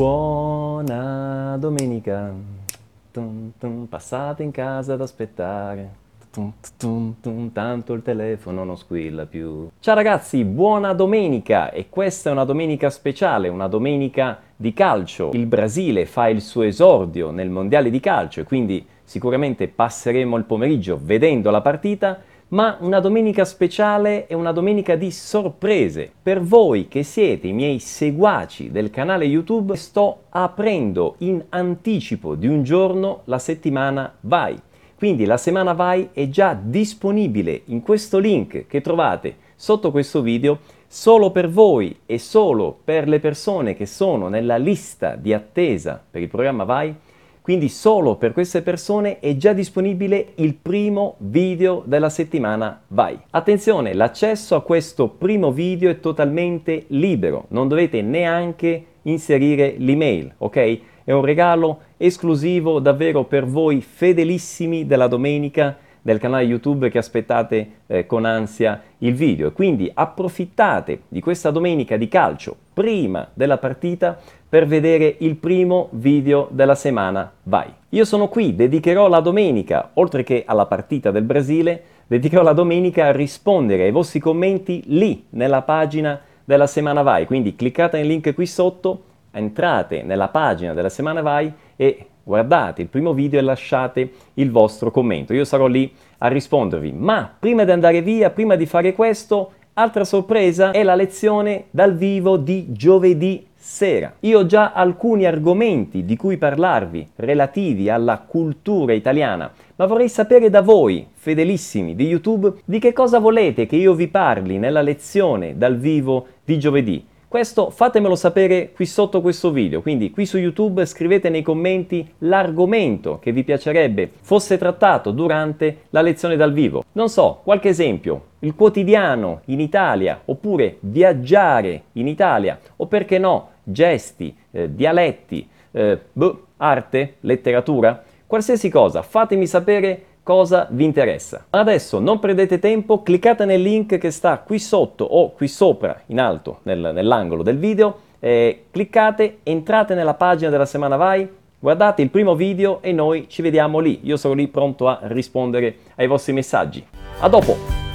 Buona domenica. Tum, tum, passate in casa ad aspettare. Tum, tum, tanto il telefono non squilla più. Ciao ragazzi, buona domenica! E questa è una domenica speciale, una domenica di calcio. Il Brasile fa il suo esordio nel mondiale di calcio e quindi sicuramente passeremo il pomeriggio vedendo la partita ma una domenica speciale è una domenica di sorprese. Per voi che siete i miei seguaci del canale YouTube, sto aprendo in anticipo di un giorno la settimana Vai. Quindi la settimana Vai è già disponibile in questo link che trovate sotto questo video solo per voi e solo per le persone che sono nella lista di attesa per il programma Vai quindi solo per queste persone è già disponibile il primo video della settimana Vai. Attenzione, l'accesso a questo primo video è totalmente libero, non dovete neanche inserire l'email, ok? È un regalo esclusivo davvero per voi fedelissimi della domenica del canale YouTube che aspettate eh, con ansia il video. Quindi approfittate di questa domenica di calcio prima della partita per vedere il primo video della settimana. Vai! Io sono qui, dedicherò la domenica, oltre che alla partita del Brasile, dedicherò la domenica a rispondere ai vostri commenti lì nella pagina della settimana Vai. Quindi cliccate nel link qui sotto, entrate nella pagina della settimana Vai e guardate il primo video e lasciate il vostro commento. Io sarò lì a rispondervi. Ma prima di andare via, prima di fare questo, altra sorpresa è la lezione dal vivo di giovedì sera. Io ho già alcuni argomenti di cui parlarvi relativi alla cultura italiana, ma vorrei sapere da voi, fedelissimi di YouTube, di che cosa volete che io vi parli nella lezione dal vivo di giovedì. Questo fatemelo sapere qui sotto questo video, quindi qui su YouTube scrivete nei commenti l'argomento che vi piacerebbe fosse trattato durante la lezione dal vivo. Non so, qualche esempio, il quotidiano in Italia, oppure viaggiare in Italia, o perché no, gesti, eh, dialetti, eh, boh, arte, letteratura, qualsiasi cosa, fatemi sapere cosa vi interessa. Adesso non perdete tempo, cliccate nel link che sta qui sotto o qui sopra in alto nel, nell'angolo del video, eh, cliccate, entrate nella pagina della settimana Vai, guardate il primo video e noi ci vediamo lì. Io sono lì pronto a rispondere ai vostri messaggi. A dopo!